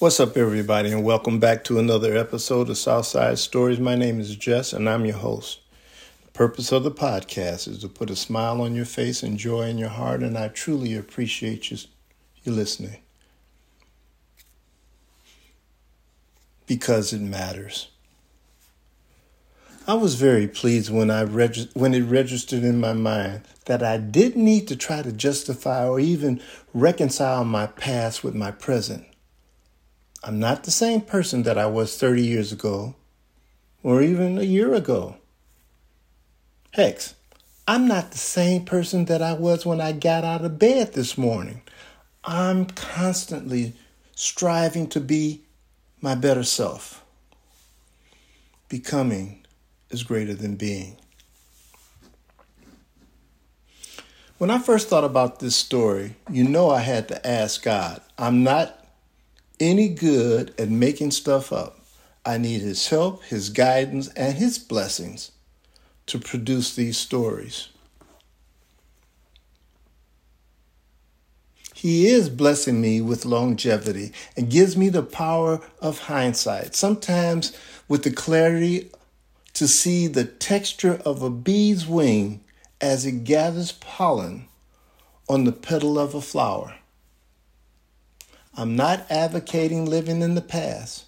What's up, everybody, and welcome back to another episode of Southside Stories. My name is Jess, and I'm your host. The purpose of the podcast is to put a smile on your face and joy in your heart, and I truly appreciate you, you listening because it matters. I was very pleased when I reg- when it registered in my mind that I didn't need to try to justify or even reconcile my past with my present. I'm not the same person that I was 30 years ago or even a year ago. Hex, I'm not the same person that I was when I got out of bed this morning. I'm constantly striving to be my better self. Becoming is greater than being. When I first thought about this story, you know I had to ask God. I'm not any good at making stuff up. I need His help, His guidance, and His blessings to produce these stories. He is blessing me with longevity and gives me the power of hindsight, sometimes with the clarity to see the texture of a bee's wing as it gathers pollen on the petal of a flower. I'm not advocating living in the past.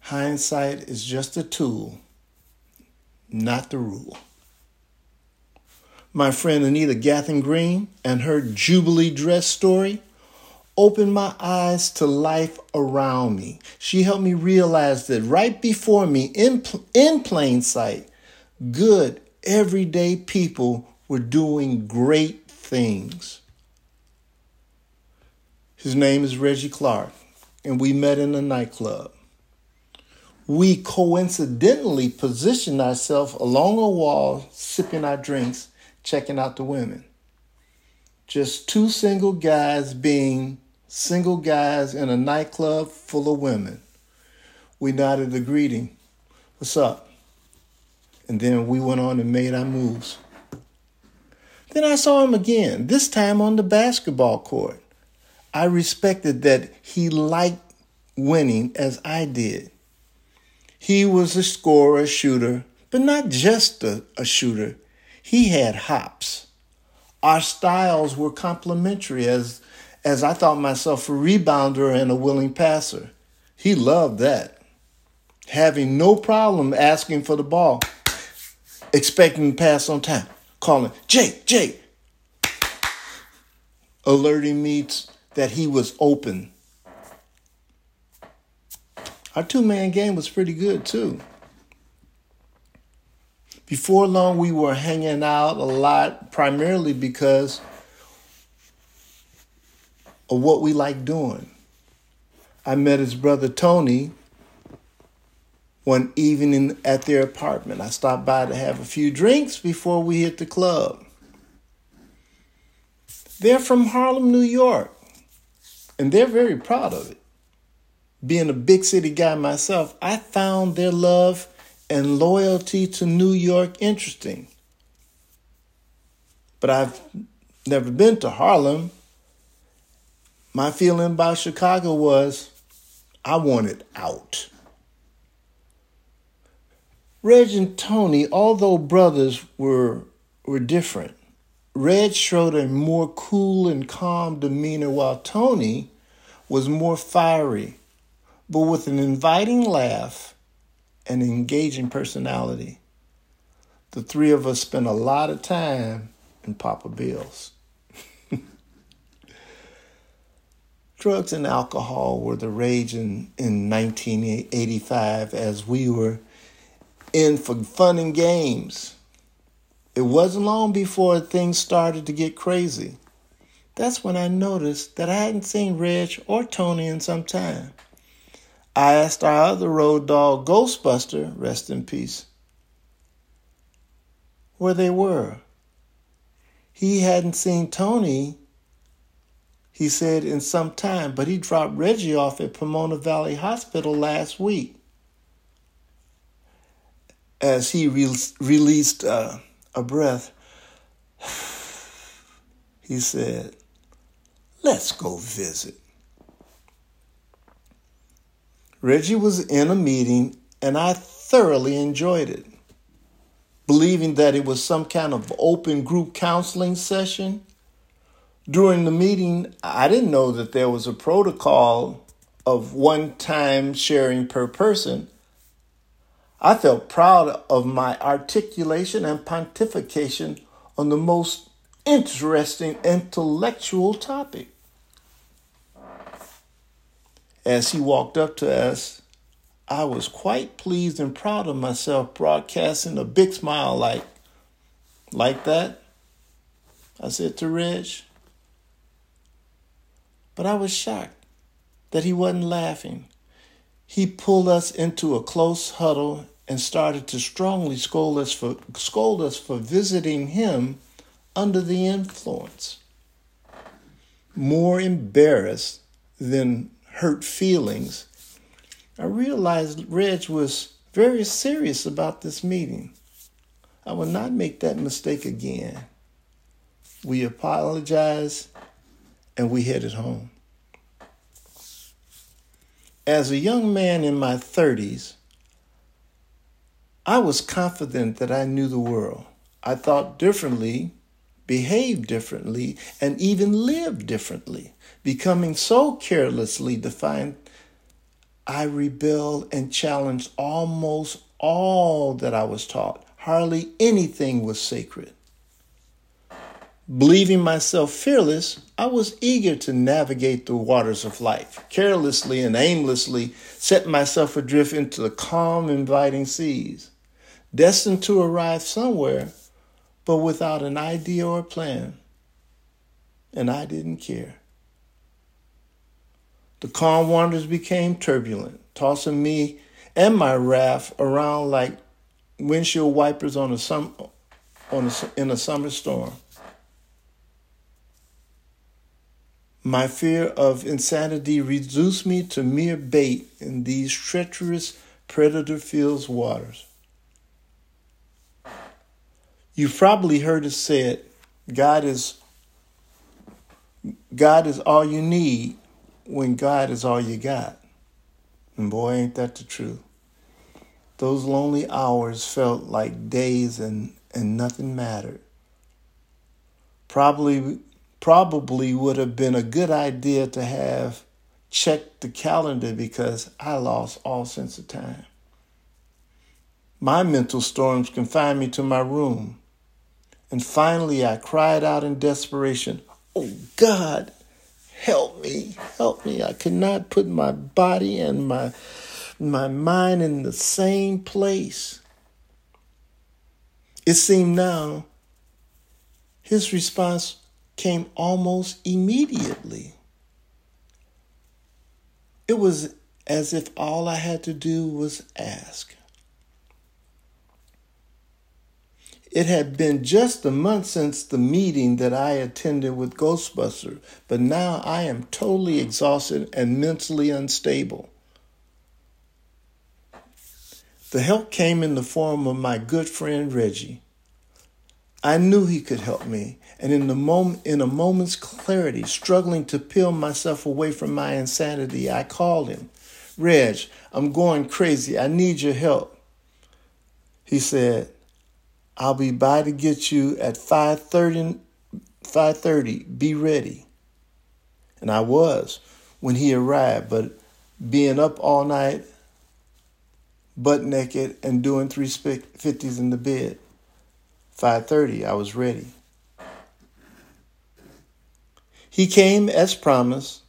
Hindsight is just a tool, not the rule. My friend Anita Gathing Green and her Jubilee dress story opened my eyes to life around me. She helped me realize that right before me, in, in plain sight, good, everyday people were doing great things. His name is Reggie Clark, and we met in a nightclub. We coincidentally positioned ourselves along a wall, sipping our drinks, checking out the women. Just two single guys being single guys in a nightclub full of women. We nodded a greeting. What's up? And then we went on and made our moves. Then I saw him again, this time on the basketball court. I respected that he liked winning as I did. He was a scorer, a shooter, but not just a, a shooter. He had hops. Our styles were complementary as as I thought myself a rebounder and a willing passer. He loved that. Having no problem asking for the ball, expecting to pass on time, calling, Jake, Jake, alerting me that he was open. Our two man game was pretty good too. Before long, we were hanging out a lot, primarily because of what we like doing. I met his brother Tony one evening at their apartment. I stopped by to have a few drinks before we hit the club. They're from Harlem, New York. And they're very proud of it. Being a big city guy myself, I found their love and loyalty to New York interesting. But I've never been to Harlem. My feeling about Chicago was I wanted out. Reg and Tony, although brothers, were, were different. Reg showed a more cool and calm demeanor, while Tony was more fiery, but with an inviting laugh and engaging personality. The three of us spent a lot of time in Papa Bill's. Drugs and alcohol were the rage in, in 1985 as we were in for fun and games it wasn't long before things started to get crazy. That's when I noticed that I hadn't seen Reg or Tony in some time. I asked our other road dog, Ghostbuster, rest in peace, where they were. He hadn't seen Tony, he said, in some time, but he dropped Reggie off at Pomona Valley Hospital last week as he re- released. Uh, a breath, he said, Let's go visit. Reggie was in a meeting and I thoroughly enjoyed it. Believing that it was some kind of open group counseling session, during the meeting, I didn't know that there was a protocol of one time sharing per person. I felt proud of my articulation and pontification on the most interesting intellectual topic. As he walked up to us, I was quite pleased and proud of myself broadcasting a big smile like like that. I said to Reg, but I was shocked that he wasn't laughing. He pulled us into a close huddle and started to strongly scold us for scold us for visiting him under the influence. More embarrassed than hurt feelings, I realized Reg was very serious about this meeting. I will not make that mistake again. We apologized and we headed home. As a young man in my 30s, I was confident that I knew the world. I thought differently, behaved differently, and even lived differently. Becoming so carelessly defiant, I rebelled and challenged almost all that I was taught. Hardly anything was sacred. Believing myself fearless, I was eager to navigate the waters of life, carelessly and aimlessly set myself adrift into the calm, inviting seas, destined to arrive somewhere, but without an idea or plan. And I didn't care. The calm waters became turbulent, tossing me and my raft around like windshield wipers on a, sum, on a, in a summer storm. My fear of insanity reduced me to mere bait in these treacherous predator filled waters. You've probably heard it said, God is God is all you need when God is all you got. And boy, ain't that the truth. Those lonely hours felt like days and, and nothing mattered. Probably probably would have been a good idea to have checked the calendar because I lost all sense of time. My mental storms confined me to my room. And finally, I cried out in desperation, Oh God, help me, help me. I could not put my body and my, my mind in the same place. It seemed now his response came almost immediately. It was as if all I had to do was ask. It had been just a month since the meeting that I attended with Ghostbuster, but now I am totally exhausted and mentally unstable. The help came in the form of my good friend Reggie. I knew he could help me, and in the in a moment's clarity, struggling to peel myself away from my insanity, I called him. Reg, I'm going crazy. I need your help. He said, I'll be by to get you at 5:30 5:30. Be ready. And I was when he arrived, but being up all night, butt naked, and doing 350s in the bed. 5:30, I was ready. He came as promised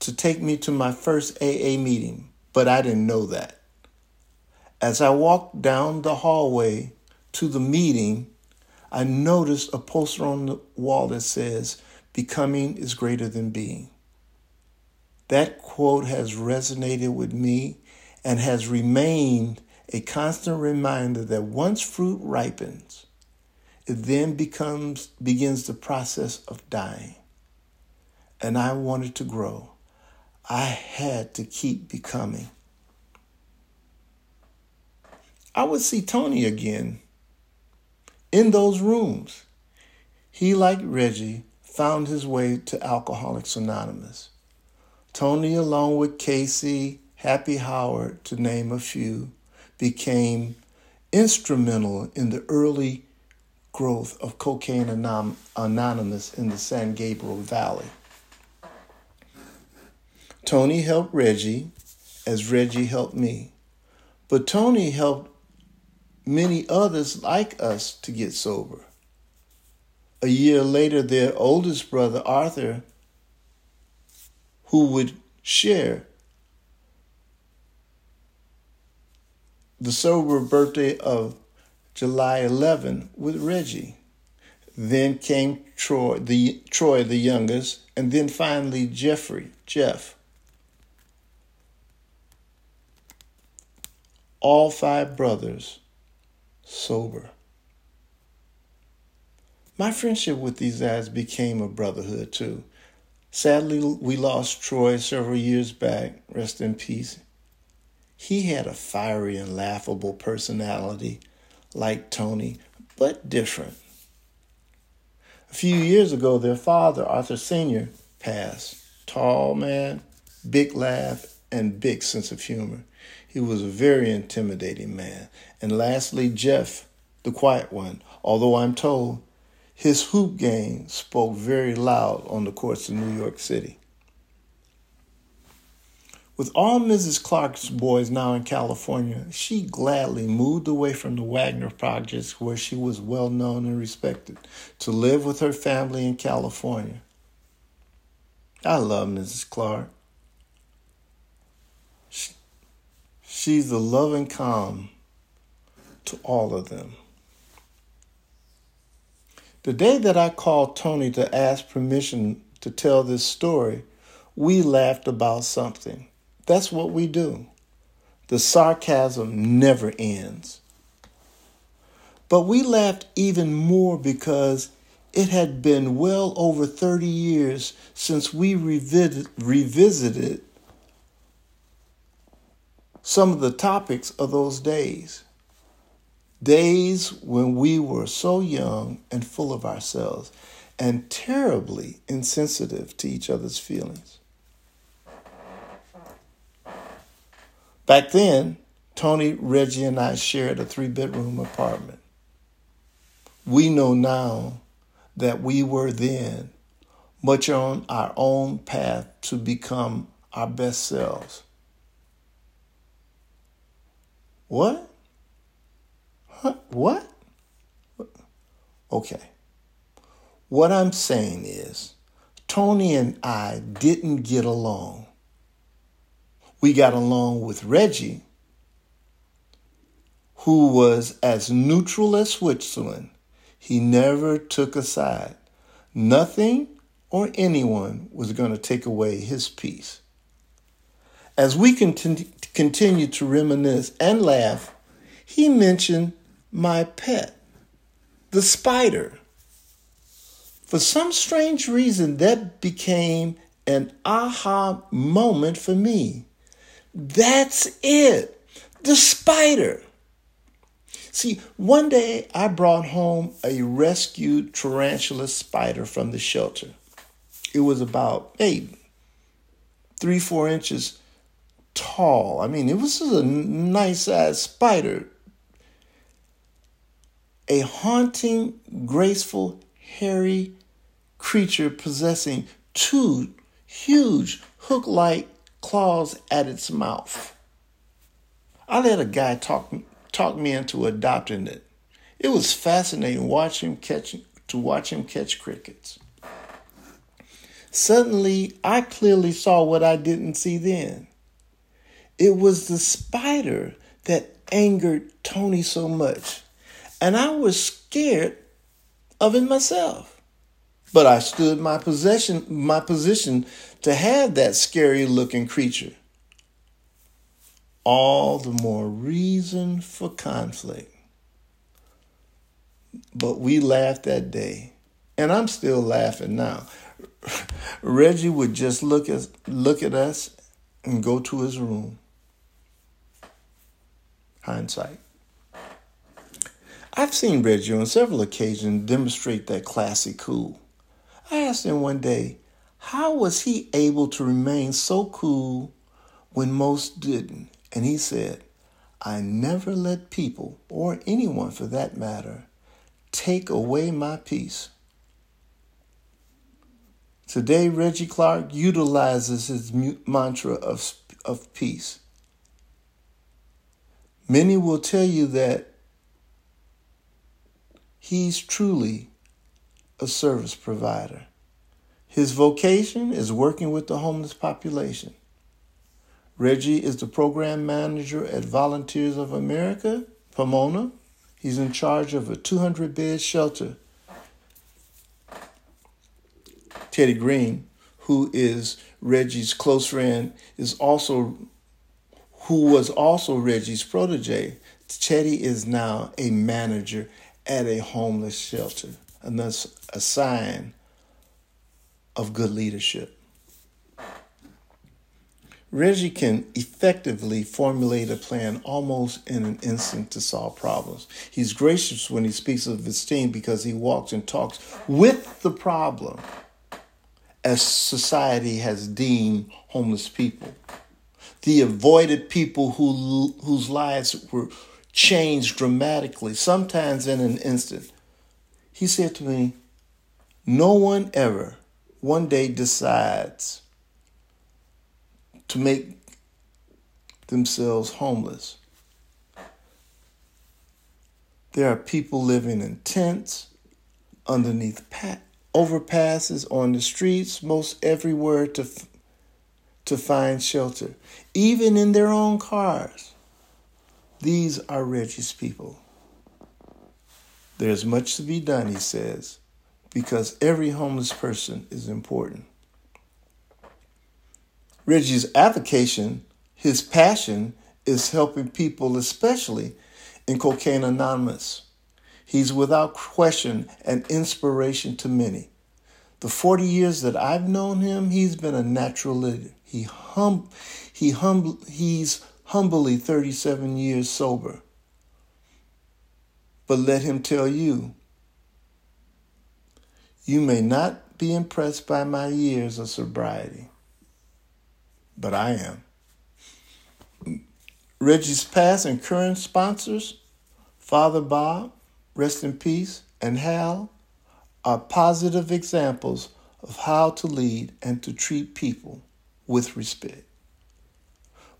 to take me to my first AA meeting, but I didn't know that. As I walked down the hallway to the meeting, I noticed a poster on the wall that says, Becoming is greater than being. That quote has resonated with me and has remained a constant reminder that once fruit ripens, it then becomes begins the process of dying. And I wanted to grow. I had to keep becoming. I would see Tony again in those rooms. He, like Reggie, found his way to Alcoholics Anonymous. Tony, along with Casey Happy Howard, to name a few, became instrumental in the early growth of Cocaine Anonymous in the San Gabriel Valley. Tony helped Reggie as Reggie helped me. But Tony helped many others like us to get sober. A year later, their oldest brother, Arthur, who would share the sober birthday of July 11 with Reggie. Then came Troy, the Troy, the youngest, and then finally Jeffrey, Jeff. All five brothers sober. My friendship with these guys became a brotherhood too. Sadly, we lost Troy several years back. Rest in peace. He had a fiery and laughable personality like Tony, but different. A few years ago, their father, Arthur Sr., passed. Tall man, big laugh, and big sense of humor. He was a very intimidating man. And lastly, Jeff, the quiet one, although I'm told his hoop game spoke very loud on the courts of New York City. With all Mrs. Clark's boys now in California, she gladly moved away from the Wagner projects where she was well known and respected to live with her family in California. I love Mrs. Clark. She's the loving calm to all of them. The day that I called Tony to ask permission to tell this story, we laughed about something. That's what we do. The sarcasm never ends. But we laughed even more because it had been well over 30 years since we revisited some of the topics of those days. Days when we were so young and full of ourselves and terribly insensitive to each other's feelings. Back then, Tony, Reggie, and I shared a three bedroom apartment. We know now that we were then much on our own path to become our best selves. What? Huh? What? Okay. What I'm saying is, Tony and I didn't get along. We got along with Reggie, who was as neutral as Switzerland. He never took a side. Nothing or anyone was going to take away his peace. As we continued to reminisce and laugh, he mentioned my pet, the spider. For some strange reason, that became an aha moment for me. That's it, the spider. See, one day I brought home a rescued tarantula spider from the shelter. It was about eight, three, four inches tall. I mean, it was a nice sized spider a haunting, graceful, hairy creature possessing two huge hook like claws at its mouth. I let a guy talk, talk me into adopting it. It was fascinating watch him catch, to watch him catch crickets. Suddenly, I clearly saw what I didn't see then. It was the spider that angered Tony so much. And I was scared of it myself. But I stood my possession my position to have that scary looking creature. All the more reason for conflict. But we laughed that day. And I'm still laughing now. Reggie would just look at look at us and go to his room. Hindsight. I've seen Reggie on several occasions demonstrate that classy cool. I asked him one day, how was he able to remain so cool when most didn't. And he said, I never let people, or anyone for that matter, take away my peace. Today, Reggie Clark utilizes his mantra of, of peace. Many will tell you that he's truly a service provider. His vocation is working with the homeless population. Reggie is the program manager at Volunteers of America, Pomona. He's in charge of a 200 bed shelter. Teddy Green, who is Reggie's close friend, is also who was also Reggie's protege. Teddy is now a manager at a homeless shelter, and that's a sign of good leadership. Reggie can effectively formulate a plan almost in an instant to solve problems. He's gracious when he speaks of his team because he walks and talks with the problem as society has deemed homeless people. The avoided people who, whose lives were changed dramatically, sometimes in an instant. He said to me, No one ever one day decides to make themselves homeless. There are people living in tents, underneath pa- overpasses, on the streets, most everywhere to, f- to find shelter, even in their own cars. These are Reggie's people. There's much to be done, he says, because every homeless person is important. Reggie's avocation, his passion, is helping people, especially in Cocaine Anonymous. He's without question an inspiration to many. The 40 years that I've known him, he's been a natural leader. He hum, he hum, he's humbly 37 years sober. But let him tell you, you may not be impressed by my years of sobriety but I am. Reggie's past and current sponsors, Father Bob, rest in peace, and Hal, are positive examples of how to lead and to treat people with respect.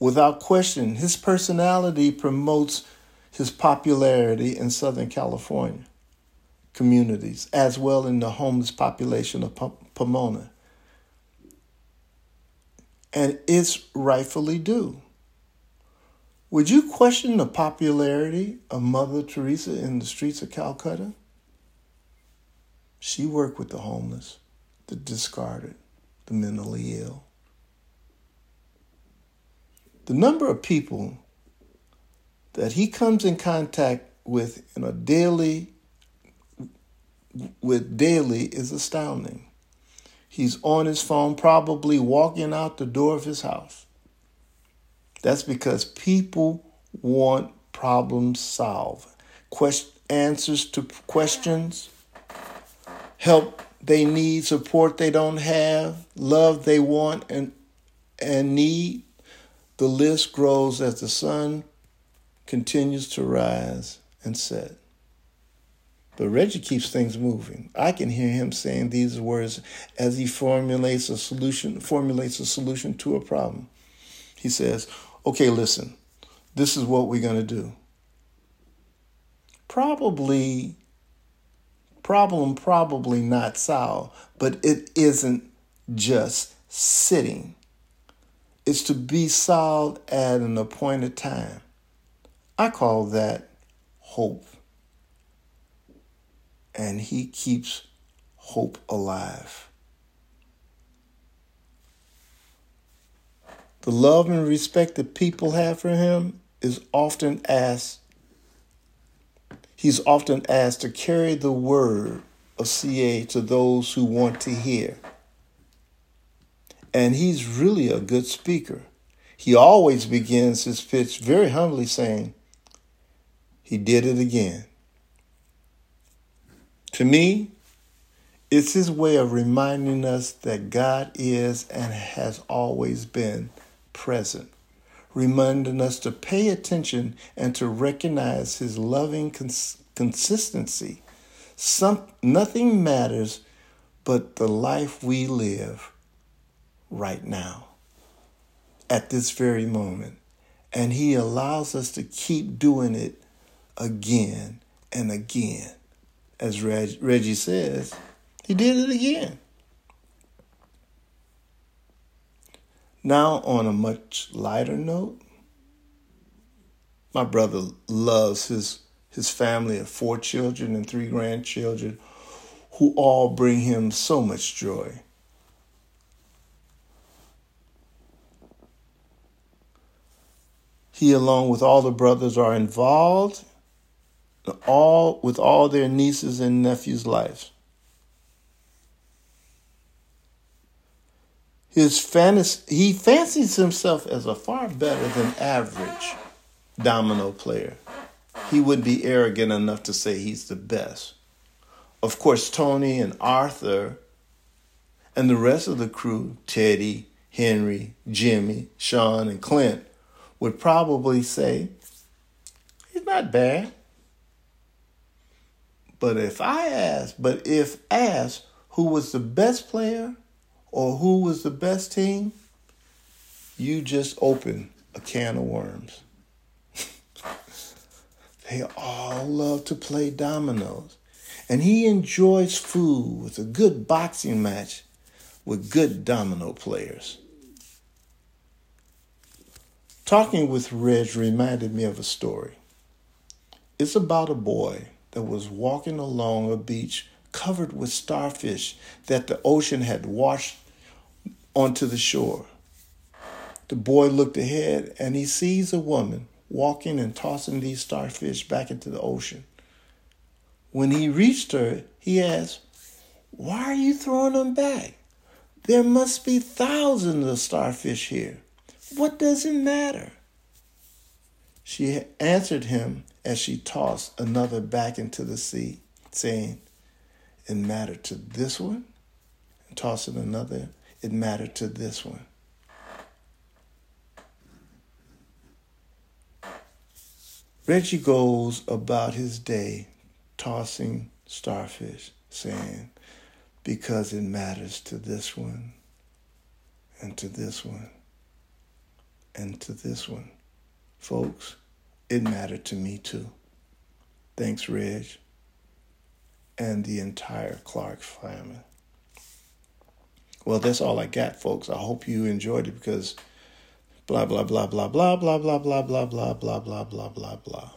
Without question, his personality promotes his popularity in Southern California communities, as well in the homeless population of Pomona and it's rightfully due. Would you question the popularity of Mother Teresa in the streets of Calcutta? She worked with the homeless, the discarded, the mentally ill. The number of people that he comes in contact with in a daily with daily is astounding. He's on his phone, probably walking out the door of his house. That's because people want problems solved, Quest- answers to questions, help they need, support they don't have, love they want and, and need. The list grows as the sun continues to rise and set. But Reggie keeps things moving. I can hear him saying these words as he formulates a solution, formulates a solution to a problem. He says, "Okay, listen. This is what we're going to do. Probably problem probably not solved, but it isn't just sitting. It's to be solved at an appointed time. I call that hope and he keeps hope alive. The love and respect that people have for him is often asked, he's often asked to carry the word of CA to those who want to hear. And he's really a good speaker. He always begins his pitch very humbly saying, He did it again. To me, it's his way of reminding us that God is and has always been present, reminding us to pay attention and to recognize His loving cons- consistency. Some, nothing matters but the life we live right now, at this very moment. And He allows us to keep doing it again and again. As Reg- Reggie says, He did it again. Now, on a much lighter note, my brother loves his, his family of four children and three grandchildren who all bring him so much joy. He, along with all the brothers, are involved all with all their nieces and nephews' lives. His fantasy, he fancies himself as a far better than average domino player. He would be arrogant enough to say he's the best. Of course, Tony and Arthur and the rest of the crew, Teddy, Henry, Jimmy, Sean, and Clint, would probably say, he's not bad. But if I ask, but if asked who was the best player or who was the best team, you just open a can of worms. they all love to play dominoes. And he enjoys food with a good boxing match with good domino players. Talking with Reg reminded me of a story. It's about a boy that was walking along a beach covered with starfish that the ocean had washed onto the shore. The boy looked ahead and he sees a woman walking and tossing these starfish back into the ocean. When he reached her, he asked, Why are you throwing them back? There must be thousands of starfish here. What does it matter? She answered him as she tossed another back into the sea, saying, It mattered to this one, and tossing another, it mattered to this one. Reggie goes about his day tossing starfish, saying, Because it matters to this one, and to this one, and to this one. Folks, it mattered to me too. Thanks, Reg, and the entire Clark family. Well, that's all I got, folks. I hope you enjoyed it because blah, blah, blah, blah, blah, blah, blah, blah, blah, blah, blah, blah, blah, blah, blah.